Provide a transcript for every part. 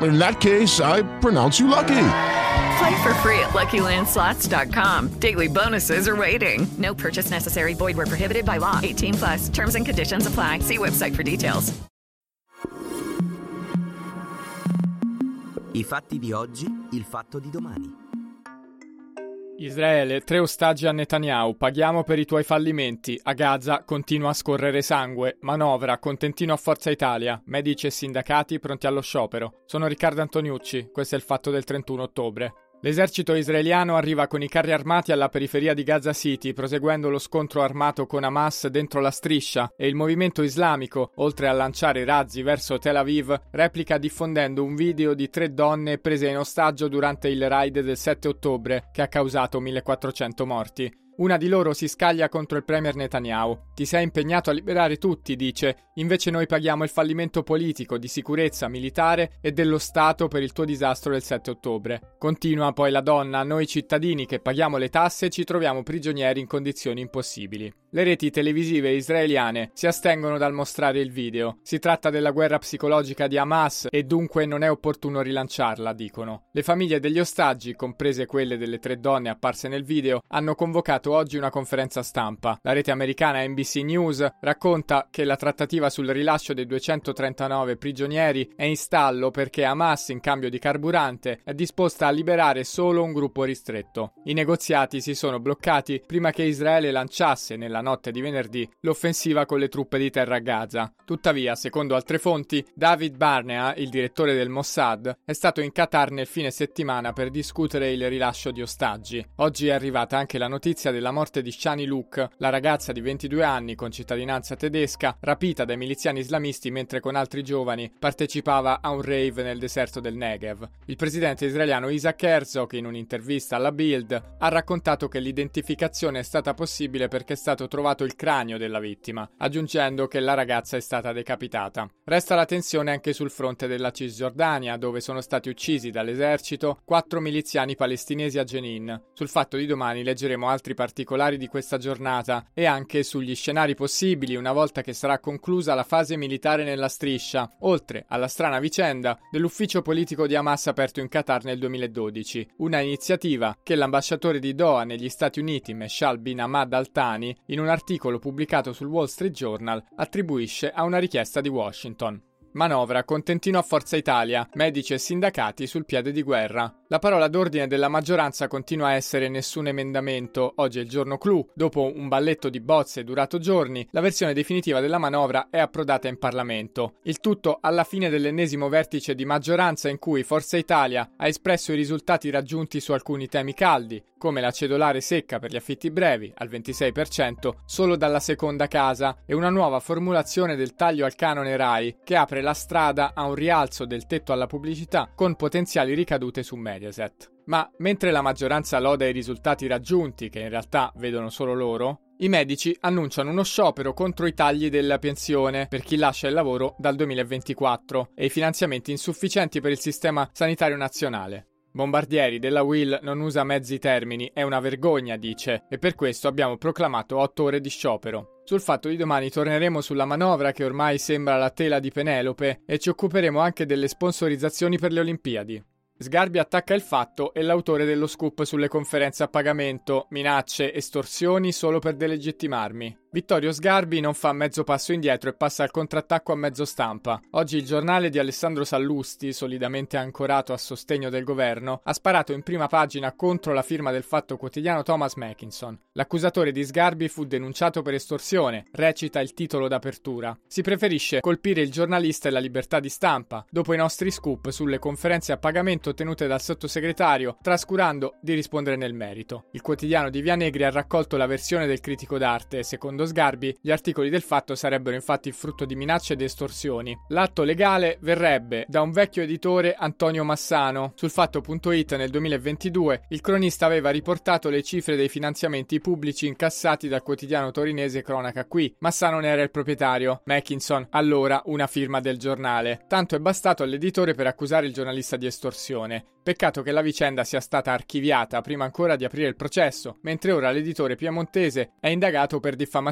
In that case, I pronounce you lucky. Play for free at LuckyLandSlots.com. Daily bonuses are waiting. No purchase necessary. Void where prohibited by law. 18 plus. Terms and conditions apply. See website for details. I fatti di oggi, il fatto di domani. Israele, tre ostaggi a Netanyahu, paghiamo per i tuoi fallimenti. A Gaza continua a scorrere sangue. Manovra, contentino a Forza Italia. Medici e sindacati pronti allo sciopero. Sono Riccardo Antoniucci, questo è il fatto del 31 ottobre. L'esercito israeliano arriva con i carri armati alla periferia di Gaza City, proseguendo lo scontro armato con Hamas dentro la striscia e il movimento islamico, oltre a lanciare razzi verso Tel Aviv, replica diffondendo un video di tre donne prese in ostaggio durante il raid del 7 ottobre, che ha causato 1400 morti. Una di loro si scaglia contro il premier Netanyahu. Ti sei impegnato a liberare tutti, dice, invece noi paghiamo il fallimento politico, di sicurezza, militare e dello Stato per il tuo disastro del 7 ottobre. Continua poi la donna, noi cittadini che paghiamo le tasse ci troviamo prigionieri in condizioni impossibili. Le reti televisive israeliane si astengono dal mostrare il video. Si tratta della guerra psicologica di Hamas e dunque non è opportuno rilanciarla, dicono. Le famiglie degli ostaggi, comprese quelle delle tre donne apparse nel video, hanno convocato oggi una conferenza stampa. La rete americana NBC News racconta che la trattativa sul rilascio dei 239 prigionieri è in stallo perché Hamas, in cambio di carburante, è disposta a liberare solo un gruppo ristretto. I negoziati si sono bloccati prima che Israele lanciasse nella la notte di venerdì l'offensiva con le truppe di terra a Gaza. Tuttavia, secondo altre fonti, David Barnea, il direttore del Mossad, è stato in Qatar nel fine settimana per discutere il rilascio di ostaggi. Oggi è arrivata anche la notizia della morte di Shani Luke, la ragazza di 22 anni con cittadinanza tedesca, rapita dai miliziani islamisti mentre con altri giovani partecipava a un rave nel deserto del Negev. Il presidente israeliano Isaac Herzog, in un'intervista alla Bild, ha raccontato che l'identificazione è stata possibile perché è stato trovato il cranio della vittima, aggiungendo che la ragazza è stata decapitata. Resta la tensione anche sul fronte della Cisgiordania, dove sono stati uccisi dall'esercito quattro miliziani palestinesi a Jenin. Sul fatto di domani leggeremo altri particolari di questa giornata e anche sugli scenari possibili una volta che sarà conclusa la fase militare nella striscia, oltre alla strana vicenda dell'ufficio politico di Hamas aperto in Qatar nel 2012, una iniziativa che l'ambasciatore di Doha negli Stati Uniti, Meshal bin Ahmad Al-Thani, in un articolo pubblicato sul Wall Street Journal, attribuisce a una richiesta di Washington. Manovra contentino a Forza Italia, medici e sindacati sul piede di guerra. La parola d'ordine della maggioranza continua a essere nessun emendamento. Oggi è il giorno clou. Dopo un balletto di bozze durato giorni, la versione definitiva della manovra è approdata in Parlamento. Il tutto alla fine dell'ennesimo vertice di maggioranza in cui Forza Italia ha espresso i risultati raggiunti su alcuni temi caldi, come la cedolare secca per gli affitti brevi, al 26%, solo dalla seconda casa, e una nuova formulazione del taglio al canone RAI che apre la strada a un rialzo del tetto alla pubblicità con potenziali ricadute su Mediaset. Ma mentre la maggioranza loda i risultati raggiunti, che in realtà vedono solo loro, i medici annunciano uno sciopero contro i tagli della pensione per chi lascia il lavoro dal 2024 e i finanziamenti insufficienti per il sistema sanitario nazionale. Bombardieri della Will non usa mezzi termini, è una vergogna, dice, e per questo abbiamo proclamato 8 ore di sciopero. Sul fatto di domani torneremo sulla manovra che ormai sembra la tela di Penelope e ci occuperemo anche delle sponsorizzazioni per le Olimpiadi. Sgarbi attacca il fatto e l'autore dello scoop sulle conferenze a pagamento, minacce, estorsioni solo per delegittimarmi. Vittorio Sgarbi non fa mezzo passo indietro e passa al contrattacco a mezzo stampa. Oggi il giornale di Alessandro Sallusti, solidamente ancorato a sostegno del governo, ha sparato in prima pagina contro la firma del fatto quotidiano Thomas Mackinson. L'accusatore di Sgarbi fu denunciato per estorsione, recita il titolo d'apertura. Si preferisce colpire il giornalista e la libertà di stampa, dopo i nostri scoop sulle conferenze a pagamento tenute dal sottosegretario, trascurando di rispondere nel merito. Il quotidiano di Via Negri ha raccolto la versione del critico d'arte, secondo Secondo Sgarbi, gli articoli del fatto sarebbero infatti frutto di minacce ed estorsioni. L'atto legale verrebbe da un vecchio editore Antonio Massano. Sul fatto.it nel 2022 il cronista aveva riportato le cifre dei finanziamenti pubblici incassati dal quotidiano torinese Cronaca Qui. Massano ne era il proprietario. Mackinson, allora una firma del giornale. Tanto è bastato all'editore per accusare il giornalista di estorsione. Peccato che la vicenda sia stata archiviata prima ancora di aprire il processo, mentre ora l'editore piemontese è indagato per diffamazione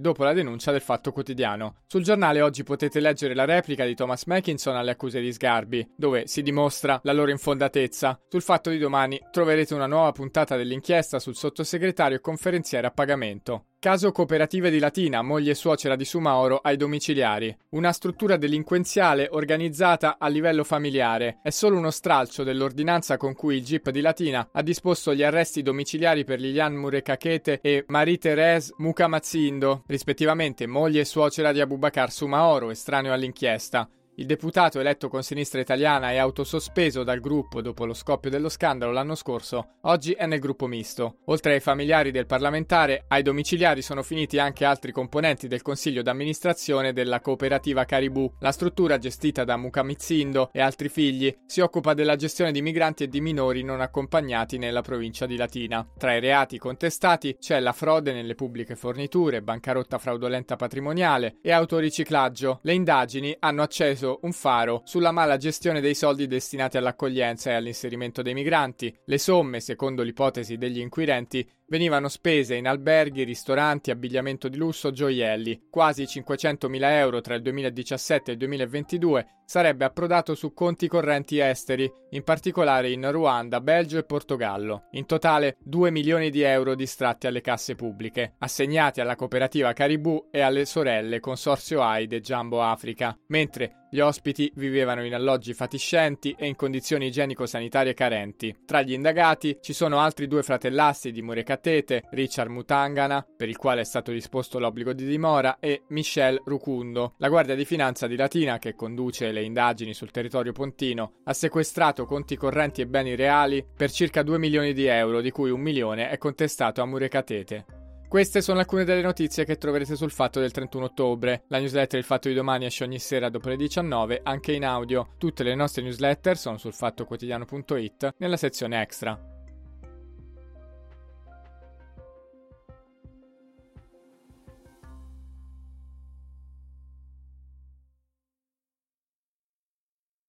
dopo la denuncia del Fatto Quotidiano. Sul giornale oggi potete leggere la replica di Thomas Mackinson alle accuse di Sgarbi, dove si dimostra la loro infondatezza. Sul Fatto di domani troverete una nuova puntata dell'inchiesta sul sottosegretario e conferenziere a pagamento. Caso cooperative di Latina, moglie e suocera di Sumaoro ai domiciliari. Una struttura delinquenziale organizzata a livello familiare. È solo uno stralcio dell'ordinanza con cui il GIP di Latina ha disposto gli arresti domiciliari per Lilian Murekakete e Marie-Thérèse Mukamazindo, rispettivamente moglie e suocera di Abubakar Sumaoro, estraneo all'inchiesta. Il deputato eletto con sinistra italiana e autosospeso dal gruppo dopo lo scoppio dello scandalo l'anno scorso, oggi è nel gruppo misto. Oltre ai familiari del parlamentare, ai domiciliari sono finiti anche altri componenti del consiglio d'amministrazione della cooperativa Caribou. La struttura gestita da Mukamizindo e altri figli si occupa della gestione di migranti e di minori non accompagnati nella provincia di Latina. Tra i reati contestati c'è la frode nelle pubbliche forniture, bancarotta fraudolenta patrimoniale e autoriciclaggio. Le indagini hanno acceso un faro sulla mala gestione dei soldi destinati all'accoglienza e all'inserimento dei migranti. Le somme, secondo l'ipotesi degli inquirenti, venivano spese in alberghi, ristoranti, abbigliamento di lusso, gioielli. Quasi 500.000 euro tra il 2017 e il 2022 sarebbe approdato su conti correnti esteri, in particolare in Ruanda, Belgio e Portogallo. In totale 2 milioni di euro distratti alle casse pubbliche, assegnati alla cooperativa Caribou e alle sorelle Consorzio AIDE Jumbo Africa, mentre gli ospiti vivevano in alloggi fatiscenti e in condizioni igienico-sanitarie carenti. Tra gli indagati ci sono altri due fratellastri di Murekatete, Richard Mutangana, per il quale è stato disposto l'obbligo di dimora, e Michel Rucundo. La Guardia di Finanza di Latina, che conduce le indagini sul territorio pontino, ha sequestrato conti correnti e beni reali per circa 2 milioni di euro, di cui un milione è contestato a Murekatete. Queste sono alcune delle notizie che troverete sul fatto del 31 ottobre. La newsletter Il Fatto di Domani esce ogni sera dopo le 19, anche in audio. Tutte le nostre newsletter sono sul fattoquotidiano.it nella sezione extra.